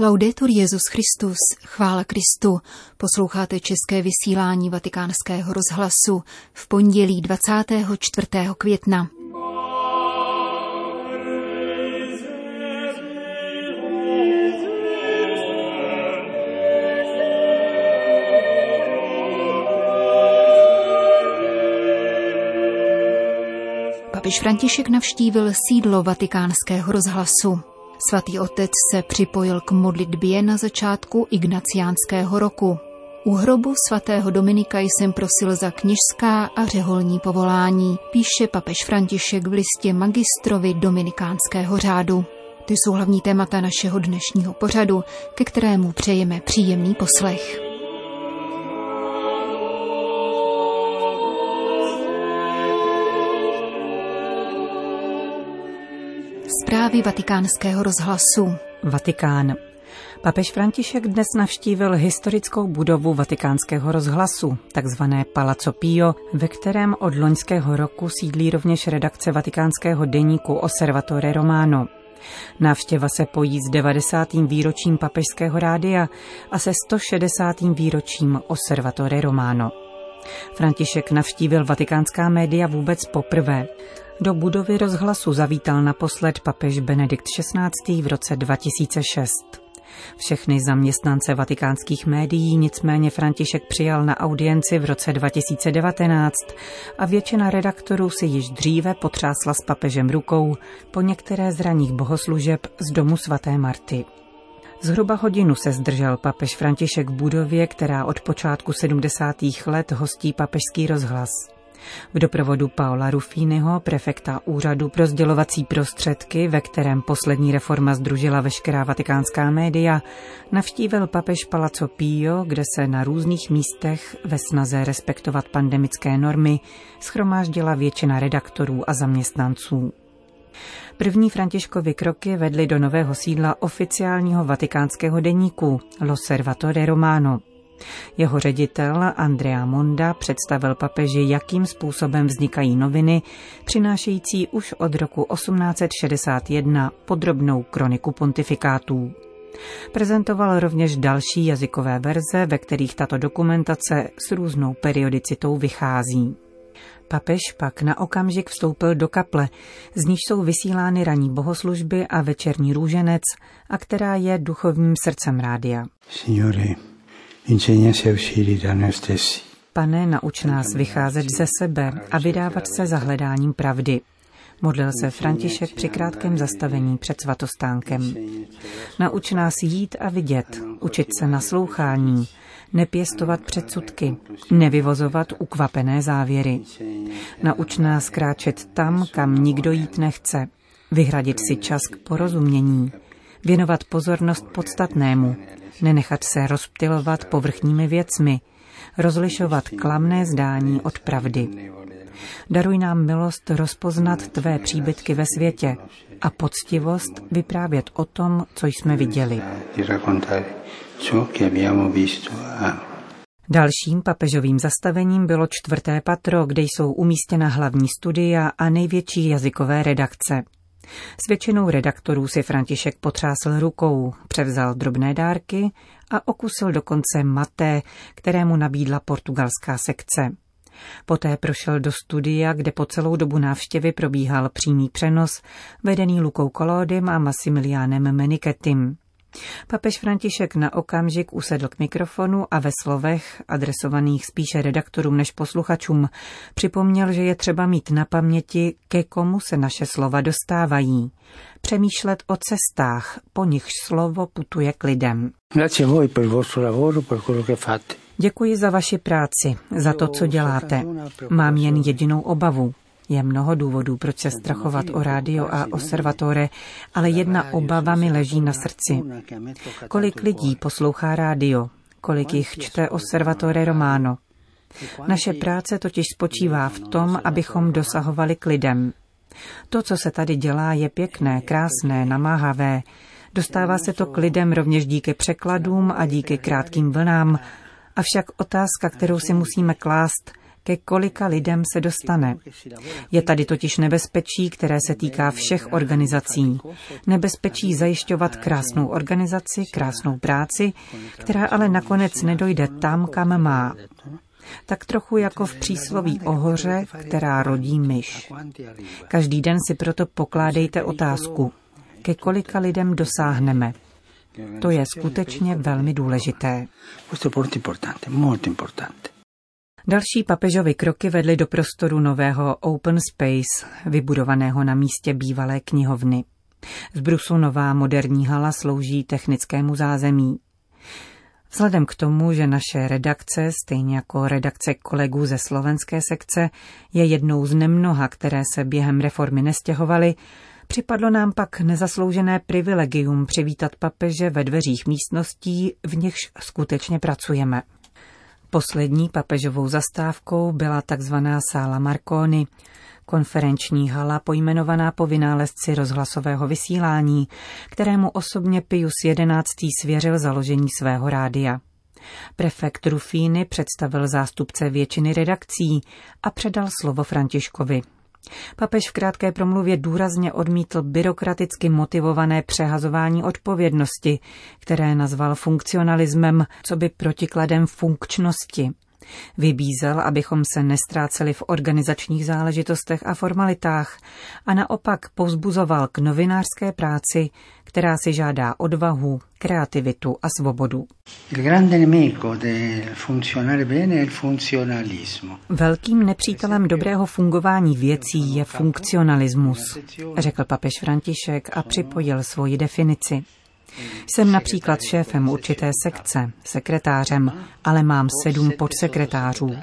Laudetur Jezus Christus, chvála Kristu. Posloucháte české vysílání Vatikánského rozhlasu v pondělí 24. května. Papež František navštívil sídlo vatikánského rozhlasu. Svatý otec se připojil k modlitbě na začátku ignaciánského roku. U hrobu svatého Dominika jsem prosil za kněžská a řeholní povolání, píše papež František v listě magistrovi dominikánského řádu. Ty jsou hlavní témata našeho dnešního pořadu, ke kterému přejeme příjemný poslech. Zprávy vatikánského rozhlasu. Vatikán. Papež František dnes navštívil historickou budovu vatikánského rozhlasu, takzvané Palazzo Pio, ve kterém od loňského roku sídlí rovněž redakce vatikánského deníku Osservatore Romano. Návštěva se pojí s 90. výročím papežského rádia a se 160. výročím Osservatore Romano. František navštívil vatikánská média vůbec poprvé. Do budovy rozhlasu zavítal naposled papež Benedikt XVI. v roce 2006. Všechny zaměstnance vatikánských médií nicméně František přijal na audienci v roce 2019 a většina redaktorů si již dříve potřásla s papežem rukou po některé z raných bohoslužeb z domu svaté Marty. Zhruba hodinu se zdržel papež František v budově, která od počátku 70. let hostí papežský rozhlas. V doprovodu Paola Rufínyho, prefekta Úřadu pro sdělovací prostředky, ve kterém poslední reforma združila veškerá vatikánská média, navštívil papež Palazzo Pio, kde se na různých místech ve snaze respektovat pandemické normy schromáždila většina redaktorů a zaměstnanců. První Františkovy kroky vedly do nového sídla oficiálního vatikánského deníku L'Osservatore Romano. Jeho ředitel Andrea Monda představil papeži, jakým způsobem vznikají noviny, přinášející už od roku 1861 podrobnou kroniku pontifikátů. Prezentoval rovněž další jazykové verze, ve kterých tato dokumentace s různou periodicitou vychází. Papež pak na okamžik vstoupil do kaple, z níž jsou vysílány ranní bohoslužby a večerní růženec, a která je duchovním srdcem rádia. Signore, Pane, nauč nás vycházet ze sebe a vydávat se za hledáním pravdy. Modlil se František při krátkém zastavení před svatostánkem. Nauč nás jít a vidět, učit se naslouchání, nepěstovat předsudky, nevyvozovat ukvapené závěry. Nauč nás kráčet tam, kam nikdo jít nechce, vyhradit si čas k porozumění, věnovat pozornost podstatnému, nenechat se rozptilovat povrchními věcmi, rozlišovat klamné zdání od pravdy. Daruj nám milost rozpoznat tvé příbytky ve světě a poctivost vyprávět o tom, co jsme viděli. Dalším papežovým zastavením bylo čtvrté patro, kde jsou umístěna hlavní studia a největší jazykové redakce. S většinou redaktorů si František potřásl rukou, převzal drobné dárky a okusil dokonce maté, kterému nabídla portugalská sekce. Poté prošel do studia, kde po celou dobu návštěvy probíhal přímý přenos, vedený Lukou Kolódem a Massimiliánem Meniketim. Papež František na okamžik usedl k mikrofonu a ve slovech, adresovaných spíše redaktorům než posluchačům, připomněl, že je třeba mít na paměti, ke komu se naše slova dostávají. Přemýšlet o cestách, po nichž slovo putuje k lidem. Děkuji za vaši práci, za to, co děláte. Mám jen jedinou obavu. Je mnoho důvodů, proč se strachovat o rádio a observatore, ale jedna obava mi leží na srdci. Kolik lidí poslouchá rádio, kolik jich čte Osservatore Romano. Naše práce totiž spočívá v tom, abychom dosahovali k lidem. To, co se tady dělá, je pěkné, krásné, namáhavé. Dostává se to k lidem rovněž díky překladům a díky krátkým vlnám. Avšak otázka, kterou si musíme klást, ke kolika lidem se dostane. Je tady totiž nebezpečí, které se týká všech organizací. Nebezpečí zajišťovat krásnou organizaci, krásnou práci, která ale nakonec nedojde tam, kam má. Tak trochu jako v přísloví o hoře, která rodí myš. Každý den si proto pokládejte otázku, ke kolika lidem dosáhneme. To je skutečně velmi důležité. Další papežovy kroky vedly do prostoru nového Open Space, vybudovaného na místě bývalé knihovny. Z Brusu nová moderní hala slouží technickému zázemí. Vzhledem k tomu, že naše redakce, stejně jako redakce kolegů ze slovenské sekce, je jednou z nemnoha, které se během reformy nestěhovaly, Připadlo nám pak nezasloužené privilegium přivítat papeže ve dveřích místností, v nichž skutečně pracujeme. Poslední papežovou zastávkou byla takzvaná sála Marconi, konferenční hala pojmenovaná po vynálezci rozhlasového vysílání, kterému osobně Pius XI. svěřil založení svého rádia. Prefekt Rufíny představil zástupce většiny redakcí a předal slovo Františkovi. Papež v krátké promluvě důrazně odmítl byrokraticky motivované přehazování odpovědnosti, které nazval funkcionalismem, co by protikladem funkčnosti. Vybízel, abychom se nestráceli v organizačních záležitostech a formalitách a naopak povzbuzoval k novinářské práci, která si žádá odvahu, kreativitu a svobodu. Velkým nepřítelem dobrého fungování věcí je funkcionalismus, řekl papež František a připojil svoji definici. Jsem například šéfem určité sekce, sekretářem, ale mám sedm podsekretářů.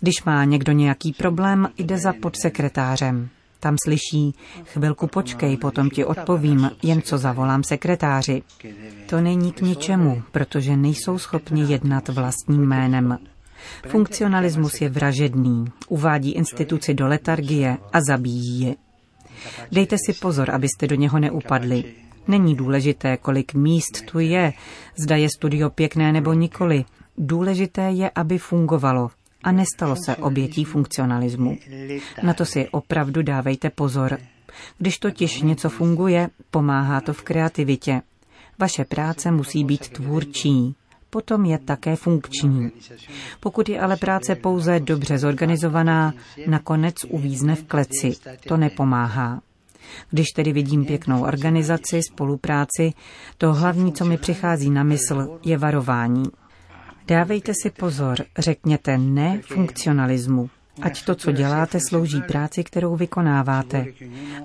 Když má někdo nějaký problém, jde za podsekretářem. Tam slyší, chvilku počkej, potom ti odpovím, jen co zavolám sekretáři. To není k ničemu, protože nejsou schopni jednat vlastním jménem. Funkcionalismus je vražedný, uvádí instituci do letargie a zabíjí ji. Dejte si pozor, abyste do něho neupadli. Není důležité, kolik míst tu je, zda je studio pěkné nebo nikoli. Důležité je, aby fungovalo a nestalo se obětí funkcionalismu. Na to si opravdu dávejte pozor. Když totiž něco funguje, pomáhá to v kreativitě. Vaše práce musí být tvůrčí, potom je také funkční. Pokud je ale práce pouze dobře zorganizovaná, nakonec uvízne v kleci. To nepomáhá. Když tedy vidím pěknou organizaci, spolupráci, to hlavní, co mi přichází na mysl, je varování. Dávejte si pozor, řekněte ne funkcionalismu. Ať to, co děláte, slouží práci, kterou vykonáváte.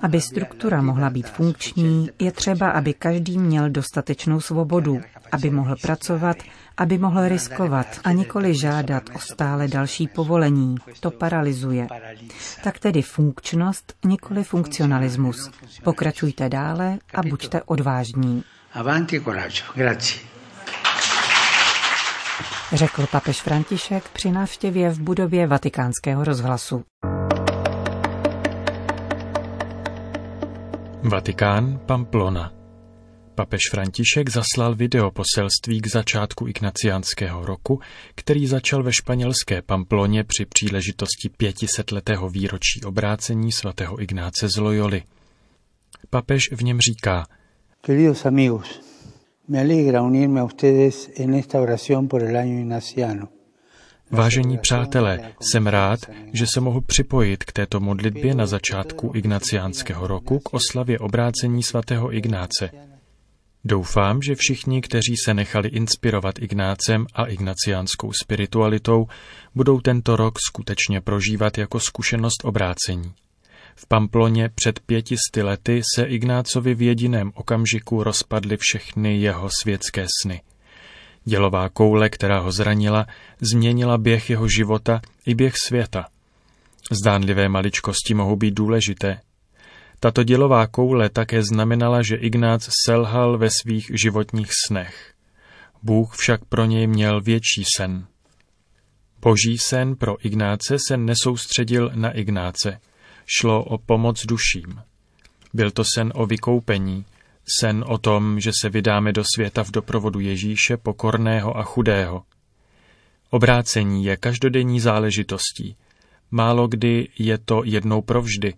Aby struktura mohla být funkční, je třeba, aby každý měl dostatečnou svobodu, aby mohl pracovat, aby mohl riskovat a nikoli žádat o stále další povolení. To paralyzuje. Tak tedy funkčnost, nikoli funkcionalismus. Pokračujte dále a buďte odvážní. Avanti coraggio. Grazie řekl papež František při návštěvě v budově vatikánského rozhlasu. Vatikán Pamplona Papež František zaslal video poselství k začátku ignaciánského roku, který začal ve španělské Pamploně při příležitosti pětisetletého výročí obrácení svatého Ignáce z Loyoli. Papež v něm říká Queridos amigos, Me alegra unirme a ustedes en esta oración por el año ignaciano. Vážení přátelé, jsem rád, že se mohu připojit k této modlitbě na začátku ignaciánského roku k oslavě obrácení svatého Ignáce. Doufám, že všichni, kteří se nechali inspirovat Ignácem a ignaciánskou spiritualitou, budou tento rok skutečně prožívat jako zkušenost obrácení. V Pamploně před pětisty lety se Ignácovi v jediném okamžiku rozpadly všechny jeho světské sny. Dělová koule, která ho zranila, změnila běh jeho života i běh světa. Zdánlivé maličkosti mohou být důležité. Tato dělová koule také znamenala, že Ignác selhal ve svých životních snech. Bůh však pro něj měl větší sen. Boží sen pro Ignáce se nesoustředil na Ignáce – šlo o pomoc duším. Byl to sen o vykoupení, sen o tom, že se vydáme do světa v doprovodu Ježíše pokorného a chudého. Obrácení je každodenní záležitostí. Málo kdy je to jednou provždy.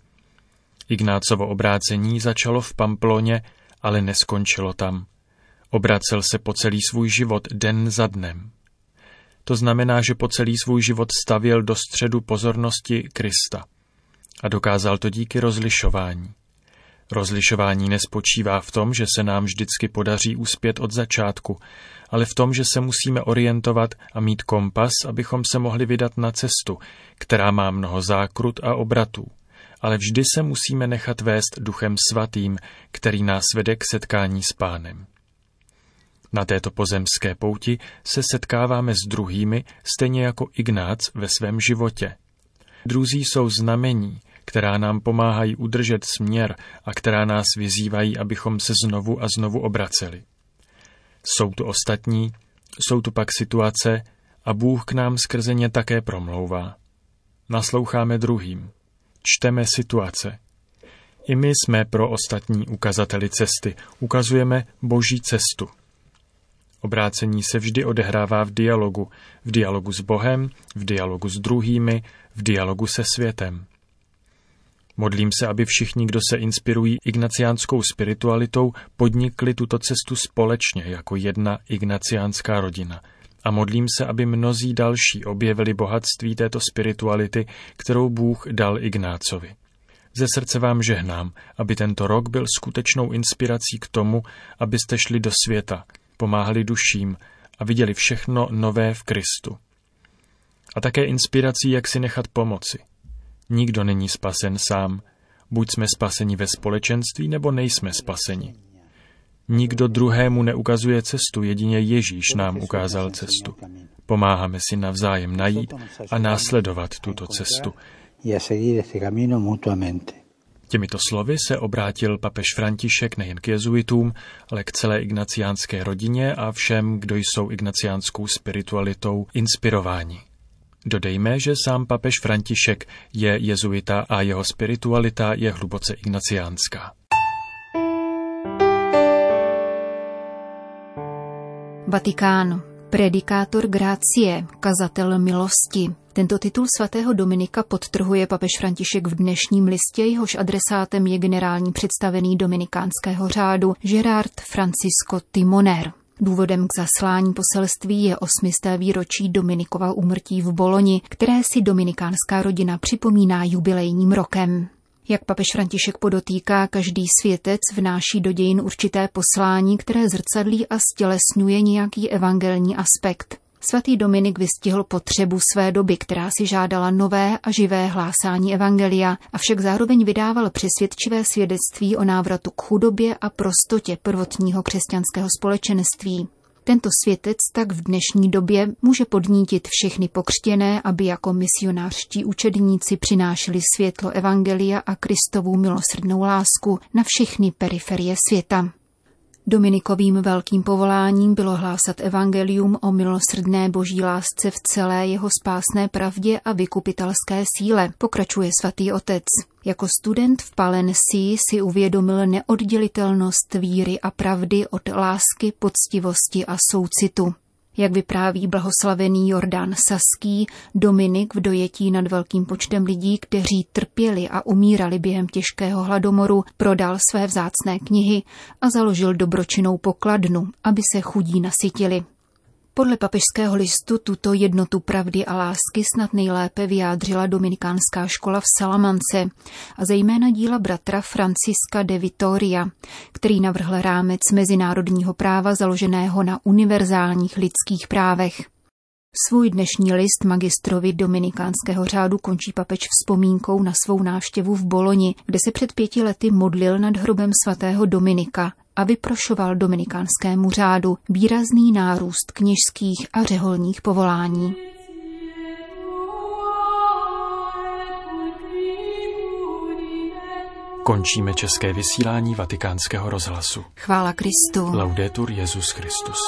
Ignácovo obrácení začalo v Pamploně, ale neskončilo tam. Obracel se po celý svůj život den za dnem. To znamená, že po celý svůj život stavěl do středu pozornosti Krista. A dokázal to díky rozlišování. Rozlišování nespočívá v tom, že se nám vždycky podaří uspět od začátku, ale v tom, že se musíme orientovat a mít kompas, abychom se mohli vydat na cestu, která má mnoho zákrut a obratů. Ale vždy se musíme nechat vést duchem svatým, který nás vede k setkání s pánem. Na této pozemské pouti se setkáváme s druhými, stejně jako Ignác ve svém životě. Druzí jsou znamení, která nám pomáhají udržet směr a která nás vyzývají, abychom se znovu a znovu obraceli. Jsou tu ostatní, jsou tu pak situace a Bůh k nám skrze ně také promlouvá. Nasloucháme druhým, čteme situace. I my jsme pro ostatní ukazateli cesty, ukazujeme boží cestu. Obrácení se vždy odehrává v dialogu, v dialogu s Bohem, v dialogu s druhými, v dialogu se světem. Modlím se, aby všichni, kdo se inspirují ignaciánskou spiritualitou, podnikli tuto cestu společně jako jedna ignaciánská rodina. A modlím se, aby mnozí další objevili bohatství této spirituality, kterou Bůh dal Ignácovi. Ze srdce vám žehnám, aby tento rok byl skutečnou inspirací k tomu, abyste šli do světa, pomáhali duším a viděli všechno nové v Kristu. A také inspirací, jak si nechat pomoci. Nikdo není spasen sám, buď jsme spaseni ve společenství, nebo nejsme spaseni. Nikdo druhému neukazuje cestu, jedině Ježíš nám ukázal cestu. Pomáháme si navzájem najít a následovat tuto cestu. Těmito slovy se obrátil papež František nejen k jezuitům, ale k celé ignaciánské rodině a všem, kdo jsou ignaciánskou spiritualitou inspirováni. Dodejme, že sám papež František je jezuita a jeho spiritualita je hluboce ignaciánská. Vatikán. Predikátor Grácie, kazatel milosti. Tento titul svatého Dominika podtrhuje papež František v dnešním listě, jehož adresátem je generální představený dominikánského řádu Gerard Francisco Timoner. Důvodem k zaslání poselství je osmisté výročí Dominikova úmrtí v Boloni, které si dominikánská rodina připomíná jubilejním rokem. Jak papež František podotýká, každý světec vnáší do dějin určité poslání, které zrcadlí a stělesňuje nějaký evangelní aspekt. Svatý Dominik vystihl potřebu své doby, která si žádala nové a živé hlásání evangelia, avšak zároveň vydával přesvědčivé svědectví o návratu k chudobě a prostotě prvotního křesťanského společenství. Tento světec tak v dnešní době může podnítit všechny pokřtěné, aby jako misionářští učedníci přinášeli světlo Evangelia a Kristovu milosrdnou lásku na všechny periferie světa. Dominikovým velkým povoláním bylo hlásat evangelium o milosrdné boží lásce v celé jeho spásné pravdě a vykupitelské síle, pokračuje svatý otec. Jako student v Palensii si uvědomil neoddělitelnost víry a pravdy od lásky, poctivosti a soucitu. Jak vypráví blahoslavený Jordán Saský, Dominik v dojetí nad velkým počtem lidí, kteří trpěli a umírali během těžkého hladomoru, prodal své vzácné knihy a založil dobročinnou pokladnu, aby se chudí nasytili. Podle papežského listu tuto jednotu pravdy a lásky snad nejlépe vyjádřila dominikánská škola v Salamance a zejména díla bratra Franciska de Vitoria, který navrhl rámec mezinárodního práva založeného na univerzálních lidských právech. Svůj dnešní list magistrovi dominikánského řádu končí papež vzpomínkou na svou návštěvu v Boloni, kde se před pěti lety modlil nad hrobem svatého Dominika a vyprošoval dominikánskému řádu výrazný nárůst kněžských a řeholních povolání. Končíme české vysílání vatikánského rozhlasu. Chvála Kristu. Laudetur Jezus Christus.